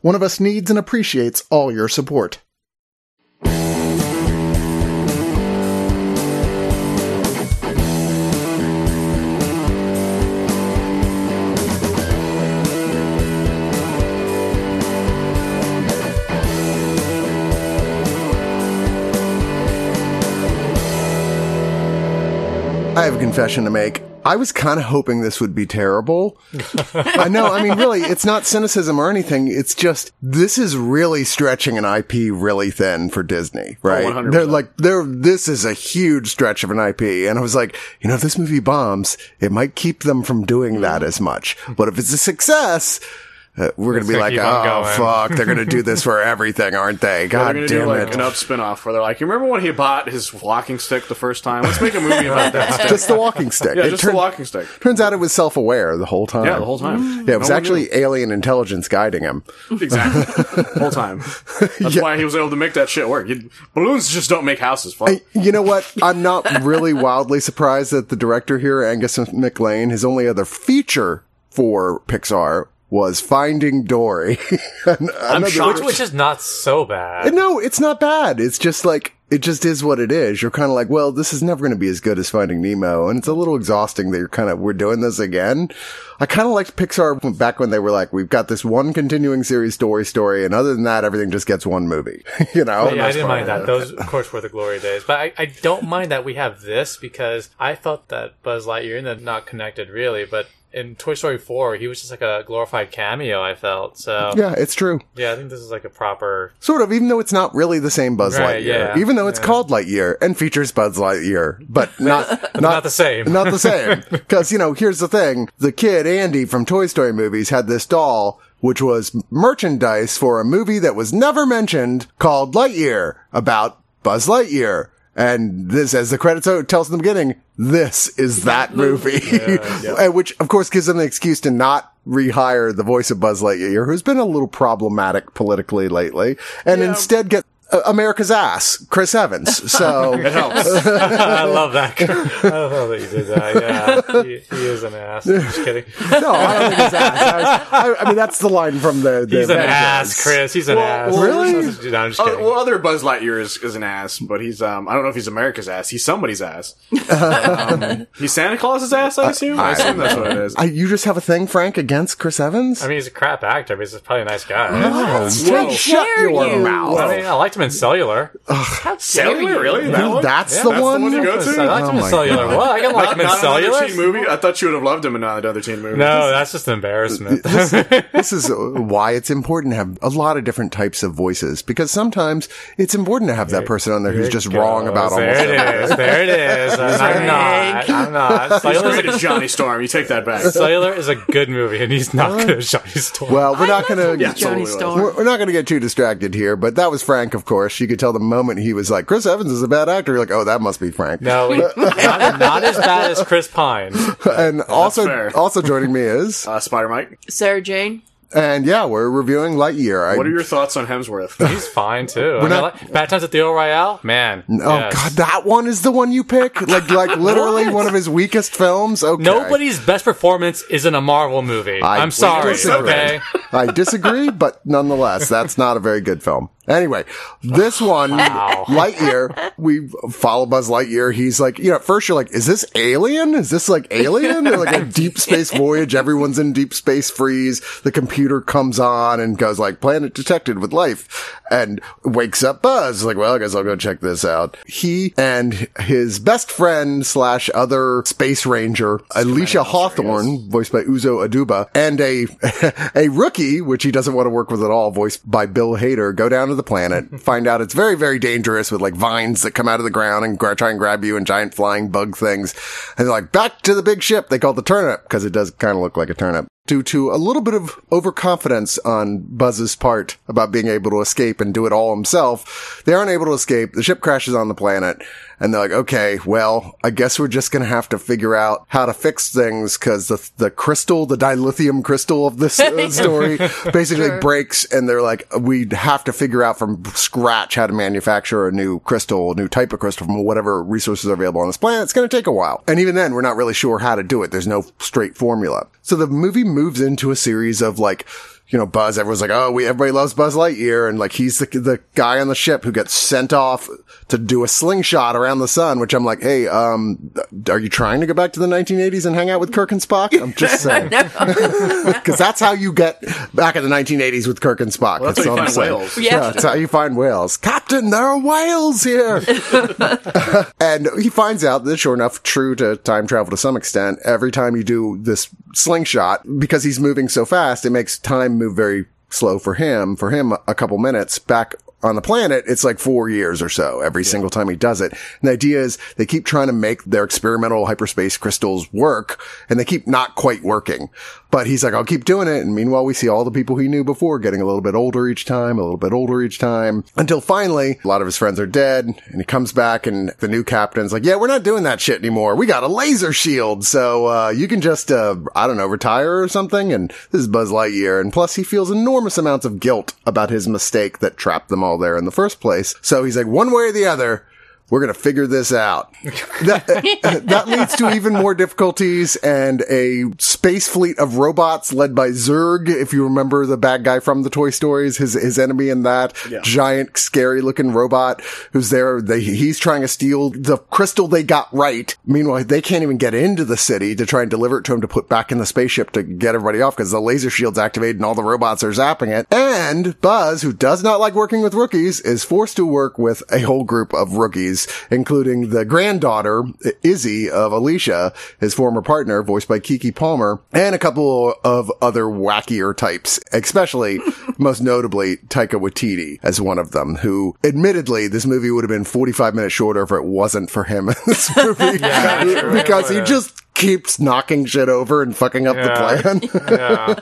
One of us needs and appreciates all your support. I have a confession to make. I was kind of hoping this would be terrible. I know. I mean, really, it's not cynicism or anything. It's just this is really stretching an IP really thin for Disney, right? 100%. They're like, they're this is a huge stretch of an IP, and I was like, you know, if this movie bombs, it might keep them from doing that as much. But if it's a success. Uh, we're gonna be like, oh going." fuck, they're gonna do this for everything, aren't they? They're God gonna damn do like it! an up spin-off where they're like, you remember when he bought his walking stick the first time? Let's make a movie about that stick. Just the walking stick. yeah, It just turned- the walking stick. Turns out it was self-aware the whole time. Yeah, the whole time. Yeah, it was No one actually alien intelligence guiding him. exactly the whole time. That's why he was able to make that shit work. You- balloons just don't make houses. Fuck. I- you know what? I'm not really wildly surprised that the director here, Angus MacLane, his only other feature for Pixar was Finding Dory. An- another- shocked. Which, which is not so bad. No, it's not bad. It's just like, it just is what it is. You're kind of like, well, this is never going to be as good as Finding Nemo. And it's a little exhausting that you're kind of, we're doing this again. I kind of liked Pixar back when they were like, we've got this one continuing series story story. And other than that, everything just gets one movie, you know? yeah, I didn't part, mind that. Those, of course, were the glory days. But I, I don't mind that we have this because I felt that Buzz Lightyear, and then not connected really, but in Toy Story 4, he was just like a glorified cameo, I felt. So, yeah, it's true. Yeah, I think this is like a proper. Sort of, even though it's not really the same Buzz Right, Lightyear. yeah. even though it's Yeah. called Lightyear and features Buzz Lightyear, but not, not, Not the same. Not the same. Cause, you know, here's the thing. The kid, Andy from Toy Story movies had this doll, which was merchandise for a movie that was never mentioned called Lightyear about Buzz Lightyear. And this, as the credits tells in the beginning, this is that movie. And Which, of course, gives them an excuse to not rehire the voice of Buzz Lightyear, who's been a little problematic politically lately, and instead get America's ass, Chris Evans. So, it helps. I love that. I love that you did that. Yeah, he, he is an ass. I'm just kidding. no, I don't think it's ass. I, I mean, that's the line from the. the He's an Avengers. ass, Chris. He's an Well, ass. well, Really? No, I'm just Uh, kidding. well, other Buzz Lightyear is, is an ass, but he's um I don't know if he's America's ass. He's somebody's ass. um, he's Santa Claus's ass, I assume. I, assume that's what it is. I, you just have a thing, Frank, against Chris Evans? I mean, he's a crap actor, but he's probably a nice guy. oh, Whoa. take- shut your you. mouth. I mean, I liked him Cellular. How Cellular, really? That one? That's Yeah, the that's the one. one you go I to? liked him Oh my Cellular. God. Well, I can like him in Not another Cellular. teen movie. I thought you would have loved him in another teen movie. No, that's just an embarrassment. this is uh, why it's important to have a lot of different types of voices because sometimes it's important to have that person on there who's just wrong about there almost it everything. is. There it is. And I'm not. I'm not. He's Cellular's great a, Johnny Storm. You take that back. Cellular is a good movie, and he's not good as Johnny Storm. Well, we're not love going Yeah, to. Johnny totally was. Storm. We're, we're not going to get too distracted here, but that was Frank, of course. You could tell the moment he was like, Chris Evans is a bad actor. You're like, oh, that must be Frank. no, not, not as bad as Chris Pine. and also, fair. also joining me is, Uh, Spider Mike, Sarah Jane. and yeah, we're reviewing Lightyear. I, what are your thoughts on Hemsworth? He's fine too. I mean, not- like, Bad Times at the El Royale, man. Oh yes. God, that one is the one you pick? Like, like literally one of his weakest films? Okay. Nobody's best performance is in a Marvel movie. I I, am sorry. disagree. Okay. I disagree, but nonetheless, that's not a very good film. Anyway, this one, Lightyear, we follow Buzz Lightyear. He's like, you know, at first you're like, is this alien? Is this like alien? Or like a deep space voyage? Everyone's in deep space freeze. The computer comes on and goes like, planet detected with life and wakes up Buzz. Like, well, I guess I'll go check this out. He and his best friend slash other space ranger, Alisha Hawthorne, voiced by Uzo Aduba, and a, a rookie, which he doesn't want to work with at all, voiced by Bill Hader, go down to the planet, find out it's very, very dangerous with like vines that come out of the ground and gra- try and grab you and giant flying bug things. And they're like, back to the big ship. They call it the turnip because it does kind of look like a turnip due to a little bit of overconfidence on Buzz's part about being able to escape and do it all himself. They aren't able to escape. The ship crashes on the planet and they're like, okay, well, I guess we're just going to have to figure out how to fix things because the, the crystal, the dilithium crystal of this uh, story basically Sure. breaks and they're like, we have to figure out from scratch how to manufacture a new crystal, a new type of crystal from whatever resources are available on this planet. It's going to take a while. And even then, we're not really sure how to do it. There's no straight formula. So the movie moves into a series of like, you know, Buzz, everyone's like, oh, we, everybody loves Buzz Lightyear. And like, he's the, the guy on the ship who gets sent off to do a slingshot around the sun, which I'm like, hey, um, are you trying to go back to the 1980s and hang out with Kirk and Spock? I'm just saying. Cause that's how you get back in the 1980s with Kirk and Spock. Well, that's how you find saying. whales. Yeah. that's how you find whales. Captain, there are whales here. and he finds out that sure enough, true to time travel to some extent, every time you do this slingshot, because he's moving so fast, it makes time move very slow for him. For him, a couple minutes back on the planet, it's like four years or so every single time he does it. And the idea is they keep trying to make their experimental hyperspace crystals work and they keep not quite working. But he's like, I'll keep doing it. And meanwhile, we see all the people he knew before getting a little bit older each time, a little bit older each time until finally a lot of his friends are dead and he comes back and the new captain's like, yeah, we're not doing that shit anymore. We got a laser shield. So, uh, you can just, uh, I don't know, retire or something. And this is Buzz Lightyear. And plus he feels enormous amounts of guilt about his mistake that trapped them all there in the first place. So he's like, one way or the other, we're going to figure this out. That, that leads to even more difficulties and a space fleet of robots led by Zurg. If you remember the bad guy from the Toy Stories, his, his enemy in that Yeah. giant, scary looking robot who's there. They, he's trying to steal the crystal they got right. Meanwhile, they can't even get into the city to try and deliver it to him to put back in the spaceship to get everybody off because the laser shield's activated and all the robots are zapping it. And Buzz, who does not like working with rookies, is forced to work with a whole group of rookies, including the granddaughter, Izzy of Alisha, his former partner, voiced by Keke Palmer, and a couple of other wackier types, especially, most notably, Taika Waititi as one of them, who admittedly, this movie would have been 45 minutes shorter if it wasn't for him in this movie. sure. because he just keeps knocking shit over and fucking up Yeah. the plan. Yeah.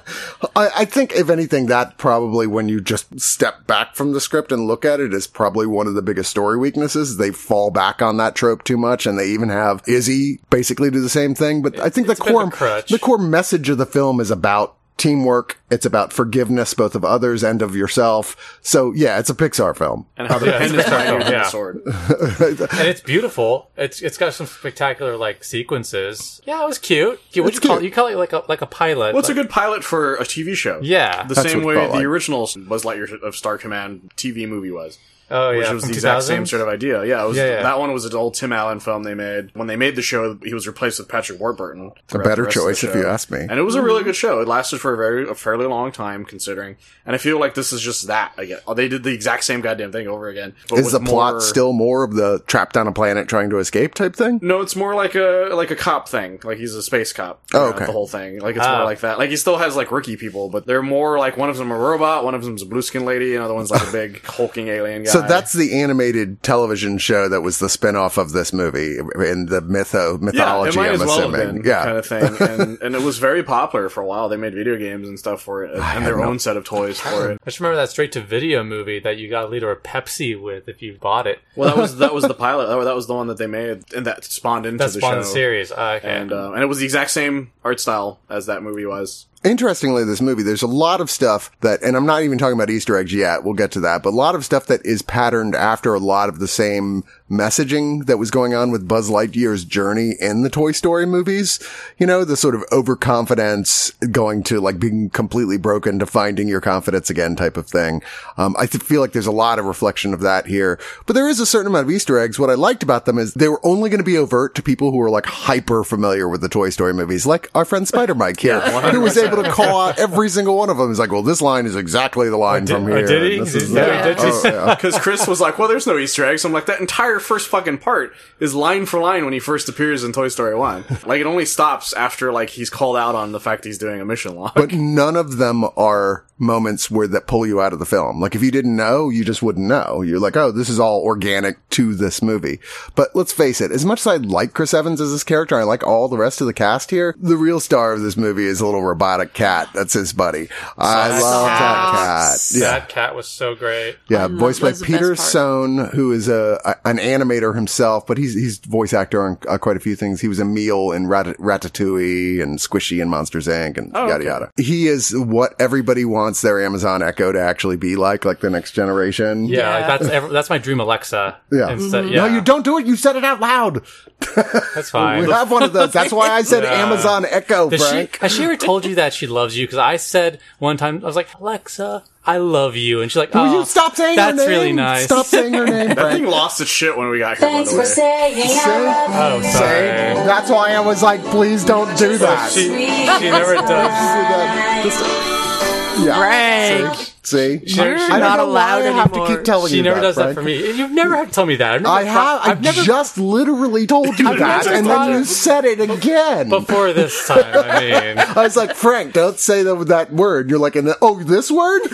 I, I think, if anything, that probably when you just step back from the script and look at it is probably one of the biggest story weaknesses. They fall back on that trope too much and they even have Izzy basically do the same thing. But I think the it's a bit of core, the core message of the film is about teamwork. It's about forgiveness, both of others and of yourself. So yeah, it's a Pixar film. And how the pen it's is tighter than yeah. the sword. and it's beautiful. It's it's got some spectacular like sequences. Yeah, it was cute. You, what It's you call it? You call it like a like a pilot. What's it's a good pilot for a TV show. Yeah. The That's same way the like. original Buzz Lightyear of Star Command TV movie was. Oh yeah, which was from the exact same sort of idea. Yeah, it was, Yeah, yeah. that one was an old Tim Allen film they made. When they made the show, he was replaced with Patrick Warburton. A better rest of the choice if you ask me. And it was a really good show. It lasted for a very a fairly long time, considering. And I feel like this is just that again. They did the exact same goddamn thing over again. But Is the plot more- still more of the trapped on a planet trying to escape type thing? No, it's more like a like a cop thing. Like he's a space cop. Oh, throughout okay. The whole thing. Like it's Ah. more like that. Like he still has like rookie people, but they're more like one of them a robot, one of them's a blue skin lady, another one's like a big hulking alien guy. So that's the animated television show that was the spin-off of this movie in the mytho yeah, mythology, it might I'm as well assuming. have been yeah. kind of thing, and and it was very popular for a while. They made video games and stuff for it, and their own set of toys for it. I just remember that straight to video movie that you got a liter of Pepsi with if you bought it. Well, that was that was the pilot. That was- the one that they made, and that spawned into That the spawned show. the series. Ah, okay. And uh, and it was the exact same art style as that movie was. Interestingly, this movie, there's a lot of stuff that, and I'm not even talking about Easter eggs yet. We'll get to that, but a lot of stuff that is patterned after a lot of the same messaging that was going on with Buzz Lightyear's journey in the Toy Story movies. You know, the sort of overconfidence going to like being completely broken to finding your confidence again type of thing. Um, I th- feel like there's a lot of reflection of that here, but there is a certain amount of Easter eggs. What I liked about them is they were only going to be overt to people who were like hyper familiar with the Toy Story movies, like our friend Spider Mike here, who was able able to call out every single one of them. He's like, well, this line is exactly the line did- from oh, here. did he? This Did- is yeah, did Oh, yeah. Because Chris was like, "Well, there's no Easter eggs." I'm like, that entire first fucking part is line for line when he first appears in Toy Story One. Like, it only stops after like he's called out on the fact he's doing a mission log. But none of them are moments where that pull you out of the film. Like if you didn't know, you just wouldn't know. You're like, oh, this is all organic to this movie. But let's face it, as much as I like Chris Evans as this character, I like all the rest of the cast here. The real star of this movie is a little robotic cat. That's his buddy. I love that cat. Yeah. That cat was so great. Yeah, voiced by was the best Peter part. Sohn, who is a, a- an animator himself, but he's he's voice actor on uh, quite a few things. He was Emile in Rat- Ratatouille and Squishy and Monsters Inc. and yada okay. yada. He is what everybody wants their Amazon Echo to actually be like, like the next generation. Yeah, Yeah. Like that's ever, that's my dream Alexa. Yeah. Instead, Mm-hmm. yeah. No, you don't do it. You said it out loud. That's fine. We have one of those. That's why I said Yeah. Amazon Echo, Does she, Frank. has she ever told you that she loves you? Because I said one time, I was like, Alexa, I love you. And she's like, Will oh, you stop saying that's her name? really nice. Stop saying her name, that Frank. thing lost its shit when we got here. Thanks for saying I love Oh, sorry. That's why I was like, please don't do that. She, she never does. yeah. Frank, See? You're I don't allowed why I have to keep telling She you never that, does that for me. You've never had to tell me that. I've never I have. I've never just literally told you that, and then you said it again. before this time. I mean, I was like, Frank, don't say that with that word. You're like, oh, this word?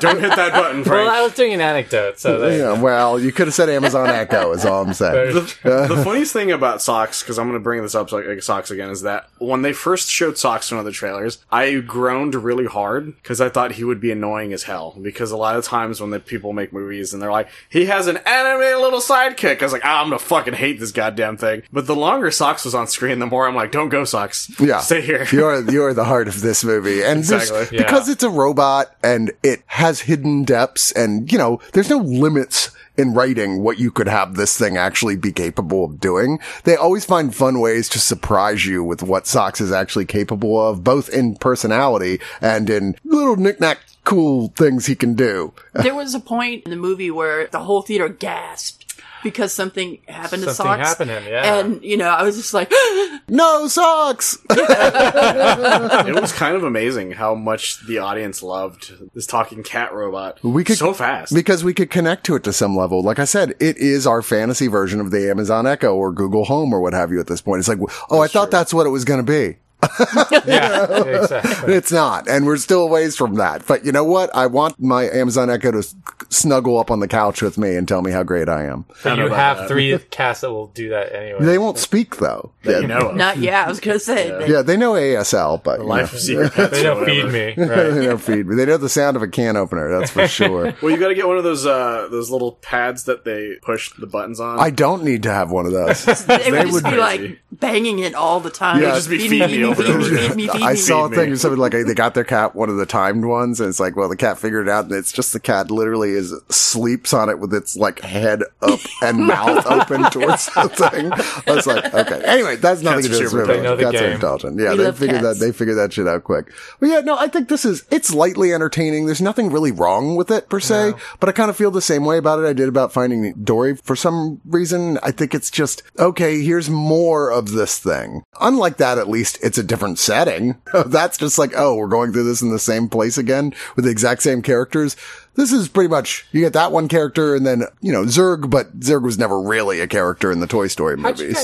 Don't hit that button, Frank. well, I was doing an anecdote, so there Yeah, well, you could have said Amazon Echo, is all I'm saying. the, uh, the funniest thing about socks, because I'm going to bring this up like, like uh, socks again, is that when they first showed socks in one of the trailers, I groaned really hard because I thought he would be annoying as hell. Because a lot of times when the people make movies and they're like, he has an animated little sidekick, I was like, ah, I'm gonna fucking hate this goddamn thing. But the longer socks was on screen, the more I'm like, don't go socks. Yeah. stay here. You're you're the heart of this movie, and Exactly. Yeah. because it's a robot and it has hidden depths, and you know, there's no limits in writing what you could have this thing actually be capable of doing. They always find fun ways to surprise you with what Socks is actually capable of, both in personality and in little knickknack cool things he can do. there was a point in the movie where the whole theater gasped because something happened to Something Socks. happened to him, yeah. And, you know, I was just like, No socks. it was kind of amazing how much the audience loved this talking cat robot. We could so fast. because we could connect to it to some level. Like I said, it is our fantasy version of the Amazon Echo or Google Home or what have you. At this point, it's like, oh, I thought that's what it was going to be. yeah, exactly. It's not, and we're still a ways from that. But you know what? I want my Amazon Echo to s- snuggle up on the couch with me and tell me how great I am. But you have that. three cats that will do that anyway. They won't speak though. that yeah, you know not, yeah, I was going to say. that- yeah, they know ASL, but you know, Life of secret. They don't feed me. Right. they don't feed me. They know the sound of a can opener. That's for sure. Well, you got to get one of those uh those little pads that they push the buttons on. I don't need to have one of those. They would just would be be like banging it all the time. Yeah. Just be feeding feed me over and over. feed me, I saw a thing or something like they got their cat one of the timed ones, and it's like, well, the cat figured it out, and it's just the cat literally is sleeps on it with its like head up and mouth open towards the thing. I was like, okay. Anyway, that's nothing Cats to do with super movie. They know the Cats are intelligent. Yeah, We they love figured cats. that they figured that shit out quick. But yeah, no, I think this is it's lightly entertaining. There's nothing really wrong with it per se, but I kind of feel the same way about it I did about Finding Dory. For some reason, I think it's just okay. Here's more of this thing. Unlike that, at least it's a different setting. That's just like, oh, we're going through this in the same place again with the exact same characters. This is pretty much, you get that one character and then, you know, Zurg, but Zurg was never really a character in the Toy Story movies.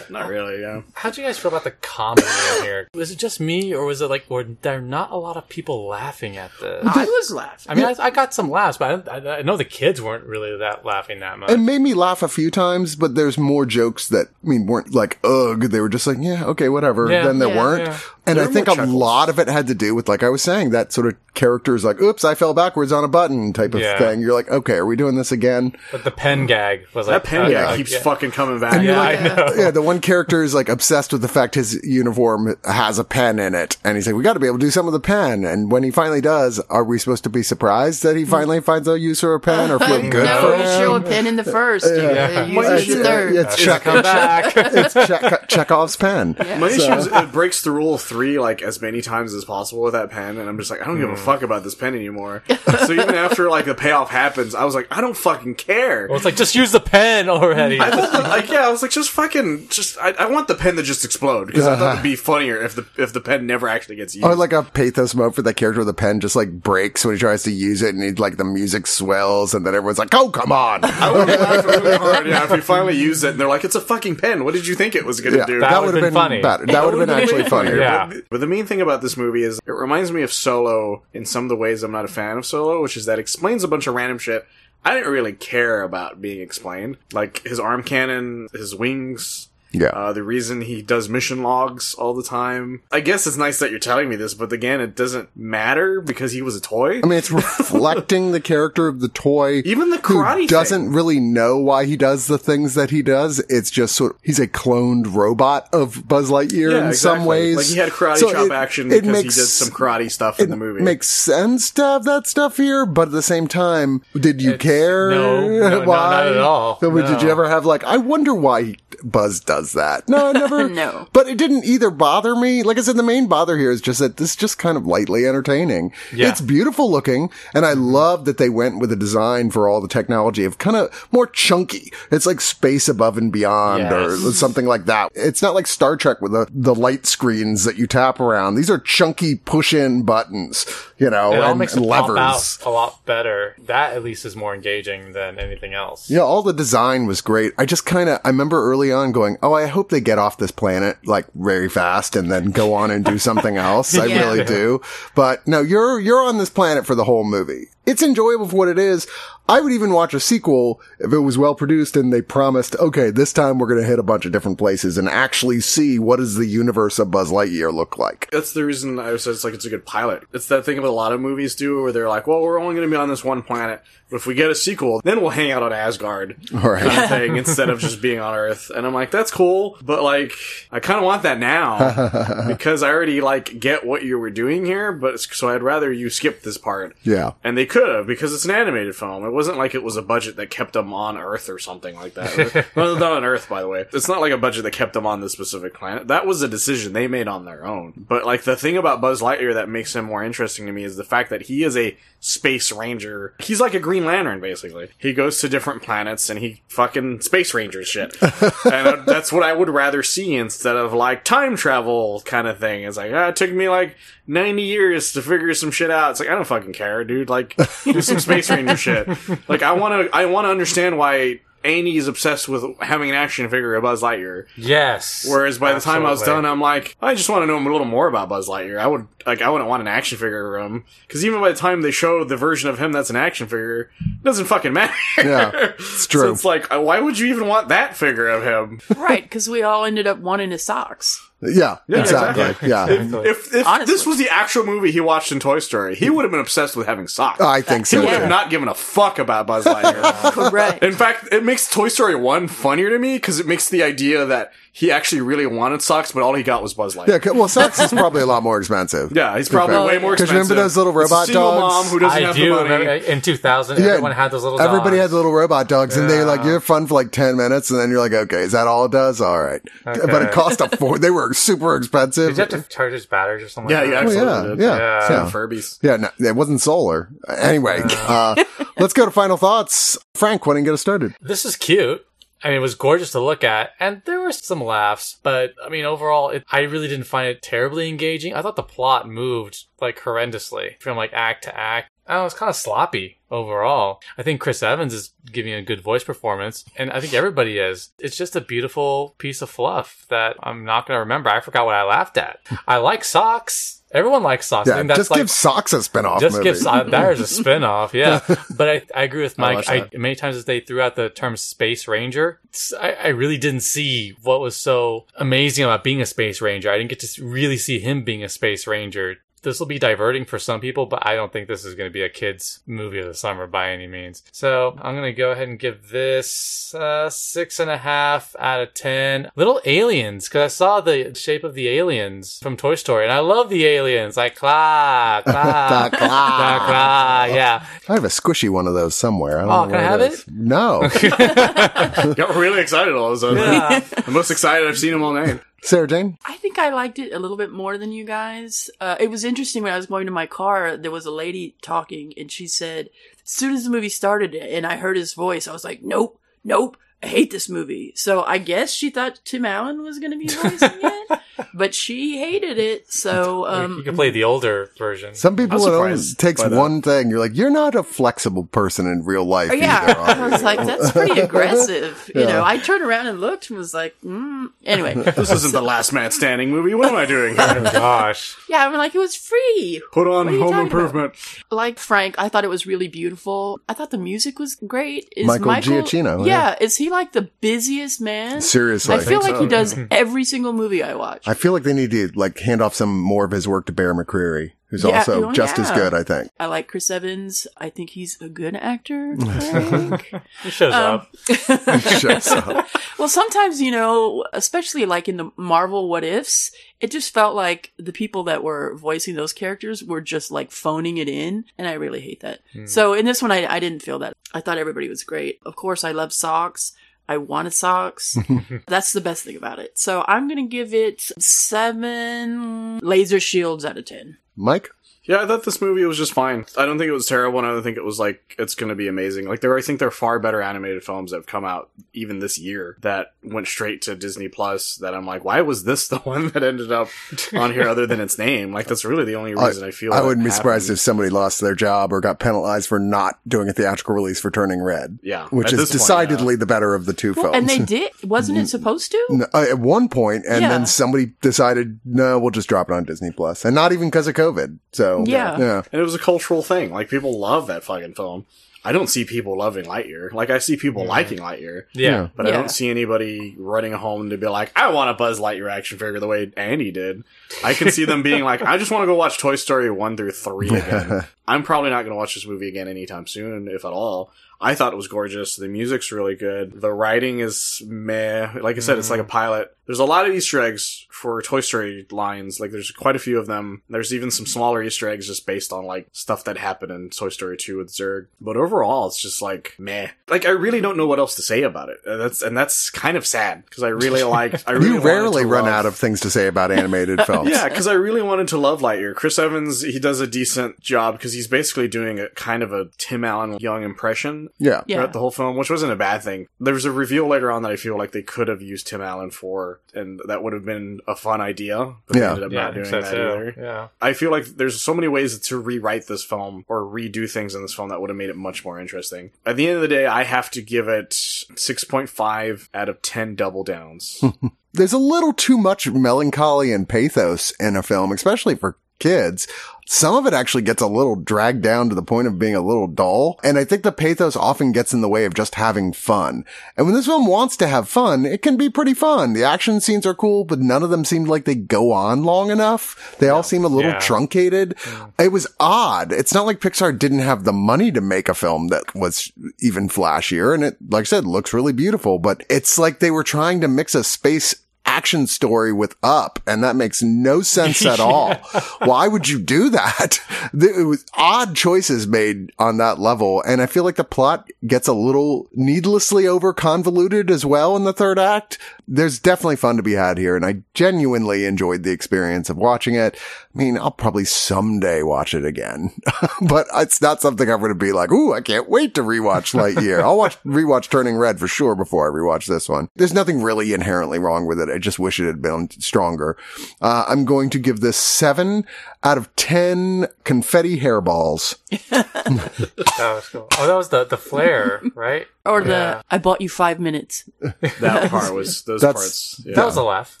Guys? Not really, yeah. How do you guys feel about the comedy in here? Was it just me, or was it like were there not a lot of people laughing at this? I was laughing. I mean, I, I got some laughs, but I, I, I know the kids weren't really that laughing that much. It made me laugh a few times, but there's more jokes that, I mean, weren't like, ugh. They were just like, yeah, okay, whatever. Yeah, then there yeah, weren't. yeah. And There I think a chuckles. lot of it had to do with, like I was saying, that sort of characters like, oops, I fell backwards on a button type of Yeah. thing. You're like, okay, are we doing this again? but the pen gag was like That pen uh, guy like, keeps yeah. fucking coming back. Yeah, I know. yeah, the one character is like obsessed with the fact his uniform has a pen in it. And he's like, we got to be able to do some with the pen. And when he finally does, are we supposed to be surprised that he finally finds a use for a pen or feel good no, for you him? show a pen in the first. Yeah. You use it in the third. It's It's Check- come back. it's Check- Chekhov's pen. My issue is it breaks the rule of three like as many times as possible with that pen, and I'm just like, I don't give a hmm. fuck about this pen anymore. so even after like the payoff happens, I was like, I don't fucking care. well, it's like just use the pen already. I, like yeah, I was like, just fucking, just just I, I want the pen to just explode because I thought it'd be uh-huh. funnier if the if the pen never actually gets used. Or like a pathos moment for that character where the pen just like breaks when he tries to use it and he like the music swells and then everyone's like, oh, come on. I would laugh really hard. Yeah, if we finally use it and they're like, it's a fucking pen. What did you think it was gonna Yeah, do? That would would've have been funny. better. That would have been actually funnier. Yeah. But, but the main thing about this movie is it reminds me of Solo in some of the ways I'm not a fan of Solo, which is that it explains a bunch of random shit I didn't really care about being explained. Like his arm cannon, his wings, Yeah. uh, the reason he does mission logs all the time. I guess it's nice that you're telling me this, but again, it doesn't matter because he was a toy. I mean, it's reflecting the character of the toy. Even the who karate thing. doesn't really know why he does the things that he does. It's just sort of, he's a cloned robot of Buzz Lightyear Yeah, in some ways. Like he had karate So chop it- action it because makes- he did some karate stuff in the movie. makes sense to have that stuff here, but at the same time, did you It's- care? no, no, no, why? not at all. So, Did you ever have like, I wonder why Buzz does that? No, I never. No. But it didn't either bother me. Like I said, the main bother here is just that this is just kind of lightly entertaining. Yeah. It's beautiful looking, and I mm-hmm. love that they went with a design for all the technology of kind of more chunky. It's like space above and beyond Yes. or something like that. It's not like Star Trek with the, the light screens that you tap around. These are chunky push in buttons, you know, It and, makes and it pop levers. out a lot better. That at least is more engaging than anything else. Yeah, all the design was great. I just kind of, I remember early on going, oh, Oh, I hope they get off this planet like very fast and then go on and do something else. I really do. But no, you're, you're on this planet for the whole movie. It's enjoyable for what it is. I would even watch a sequel if it was well produced and they promised, okay, this time we're going to hit a bunch of different places and actually see what does the universe of Buzz Lightyear look like. That's the reason I said it's like it's a good pilot. It's that thing that a lot of movies do where they're like, well, we're only going to be on this one planet, but if we get a sequel, then we'll hang out on Asgard right. kind of thing instead of just being on Earth. And I'm like, that's cool, but like, I kind of want that now because I already like get what you were doing here, but so I'd rather you skip this part. Yeah. And they could have because it's an animated film. It wasn't like it was a budget that kept them on Earth or something like that. well, not on Earth, by the way. It's not like a budget that kept them on this specific planet. That was a decision they made on their own. But like the thing about Buzz Lightyear that makes him more interesting to me is the fact that he is a space ranger. He's like a Green Lantern, basically. He goes to different planets and he fucking space ranger shit. and uh, that's what I would rather see instead of like time travel kind of thing. It's like, ah, it took me like 90 years to figure some shit out. It's like, I don't fucking care, dude. Like, do some Space Ranger shit. Like, I want to, I want to understand why Andy is obsessed with having an action figure of Buzz Lightyear. Yes. Whereas by the time I was done, I'm like, I just want to know a little more about Buzz Lightyear. I would, like, I wouldn't want an action figure of him. Cause even by the time they show the version of him that's an action figure, it doesn't fucking matter. Yeah, it's So true. it's like, uh, why would you even want that figure of him? right, because we all ended up wanting his socks. Yeah, exactly. exactly. Yeah. If, if Honestly. this was the actual movie he watched in Toy Story, he would have been obsessed with having socks. I think so. he would too. have not given a fuck about Buzz Lightyear. Correct. In fact, it makes Toy Story 1 funnier to me because it makes the idea that he actually really wanted socks, but all he got was Buzz Lightyear. Yeah, 'cause- well, socks is probably a lot more expensive. Yeah, he's probably fair. way more 'Cause expensive. Because remember those little It's a robot single dogs? mom who doesn't I have do the money. in 2000, Yeah, everyone had those little Everybody dogs. had little robot dogs, and they Yeah. like you're fun for like ten minutes, and then you're like, okay, is that all it does? All right, but it cost a four. They were super expensive. Did you have to charge his batteries or something? Yeah, like yeah, that? Oh, yeah, absolutely. yeah, Yeah. yeah. Furbies. Yeah, no, it wasn't solar. Anyway, uh, let's go to final thoughts. Frank, why don't you get us started? This is cute. I mean, it was gorgeous to look at, and there were some laughs, but I mean, overall, it, I really didn't find it terribly engaging. I thought the plot moved like horrendously from like act to act. I know, kind of sloppy overall. I think Chris Evans is giving a good voice performance, and I think everybody is. It's just a beautiful piece of fluff that I'm not going to remember. I forgot what I laughed at. I like socks. Everyone likes socks. I Yeah, think that's just like give socks a spin-off just movie. gives uh, there's a spin-off yeah. But I, I agree with mike. watch I, many times as they threw out the term space ranger I, I really didn't see what was so amazing about being a space ranger. I didn't get to really see him being a space ranger this will be diverting for some people, but I don't think this is going to be a kids movie of the summer by any means. So I'm going to go ahead and give this uh, six and a half out of ten. Little aliens, because I saw the shape of the aliens from Toy Story, and I love the aliens, like claw, claw, Da, claw. da, claw, yeah. I have a squishy one of those somewhere. I don't Oh, know can I where have is. No, Got really excited all of a sudden. Yeah. the most excited I've seen him all night. Sarah Jane. I think I liked it a little bit more than you guys. Uh, it was interesting when I was going to my car, there was a lady talking and she said, as soon as the movie started and I heard his voice, I was like, nope, nope, hate this movie. So I guess she thought Tim Allen was going to be voicing it, but she hated it. So you um, can play the older version. Some people, it only takes one thing. You're like, you're not a flexible person in real life. oh, yeah, either, I was like, that's pretty aggressive. You Yeah. know, I turned around and looked and was like, mm. anyway, This isn't the last man standing movie. What am I doing oh here? my gosh. yeah, I'm like, it was free. Put on What are you Home talking about? Improvement. Like Frank, I thought it was really beautiful. I thought the music was great. Is Michael Giacchino, Yeah, is he like the busiest man? Seriously. I feel think like he does mm-hmm. every single movie I watch. I feel like they need to like hand off some more of his work to Bear McCreary, who's Yeah, also oh, just as good, I think. I like Chris Evans. I think he's a good actor. He shows Um, up. Shuts up. well, sometimes, you know, especially like in the Marvel What Ifs, it just felt like the people that were voicing those characters were just like phoning it in. And I really hate that. So in this one, I, I didn't feel that. I thought everybody was great. Of course, I love socks. I wanted socks. That's the best thing about it. So I'm going to give it seven laser shields out of 10. Mike? Yeah, I thought this movie was just fine. I don't think it was terrible, and I don't think it was like it's going to be amazing. Like there, I think there are far better animated films that have come out even this year that went straight to Disney Plus. That I'm like, why was this the one that ended up on here other than its name? Like that's really the only reason I, feel. I wouldn't be happened. surprised if somebody lost their job or got penalized for not doing a theatrical release for Turning Red. Yeah, Which is this point, decidedly the better of the two films. And they did. Wasn't it supposed to? N- uh, at one point, and Yeah. then somebody decided, no, we'll just drop it on Disney Plus, and not even because of COVID. So Yeah. yeah, And it was a cultural thing. Like people love that fucking film. I don't see people loving Lightyear. Like I see people mm-hmm. liking Lightyear. Yeah. But I don't see anybody running home to be like, I want a Buzz Lightyear action figure the way Andy did. I can see them being like, I just want to go watch Toy Story 1 through 3 again. I'm probably not going to watch this movie again anytime soon, if at all. I thought it was gorgeous. The music's really good. The writing is meh. Like I said, it's like a pilot. There's a lot of Easter eggs for Toy Story lines. Like there's quite a few of them. There's even some smaller Easter eggs just based on like stuff that happened in Toy Story 2 with Zurg. But overall, it's just like meh. Like I really don't know what else to say about it. Uh, That's and that's kind of sad because I really like. I really you rarely run love- out of things to say about animated films. yeah, because I really wanted to love Lightyear. Chris Evans, he does a decent job because he's basically doing a kind of a Tim Allen young impression yeah, Yeah. throughout the whole film, which wasn't a bad thing. There was a reveal later on that I feel like they could have used Tim Allen for, and that would have been a fun idea. But Yeah. they ended up Yeah, I not think doing that too. either. Yeah. I feel like there's so many ways to rewrite this film or redo things in this film that would have made it much more interesting. At the end of the day, I have to give it 6.5 out of 10 double downs. there's a little too much melancholy and pathos in a film, especially for kids. Some of it actually gets a little dragged down to the point of being a little dull. And I think the pathos often gets in the way of just having fun. And when this film wants to have fun, it can be pretty fun. The action scenes are cool, but none of them seemed like they go on long enough. They all seem a little Yeah. truncated. It was odd. It's not like Pixar didn't have the money to make a film that was even flashier. And it, like I said, looks really beautiful, but it's like they were trying to mix a space action story with up and that makes no sense at all. Why would you do that? There was odd choices made on that level. And I feel like the plot gets a little needlessly over convoluted as well in the third act. There's definitely fun to be had here. And I genuinely enjoyed the experience of watching it. I mean, I'll probably someday watch it again, but it's not something I'm going to be like, Ooh, I can't wait to rewatch Lightyear. I'll watch, rewatch Turning Red for sure before I rewatch this one. There's nothing really inherently wrong with it. I just wish it had been stronger. Uh, I'm going to give this seven out of 10 confetti hairballs. That was cool. Oh, that was the the flare, right? Or the Yeah. I bought you five minutes. that part was, those That's- parts. Yeah. That was a laugh.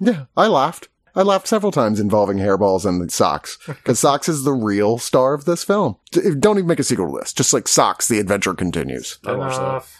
Yeah, I laughed. I laughed several times involving hairballs and socks because socks is the real star of this film. Don't even make a sequel to this. Just like socks, the adventure continues. I watched that. Enough.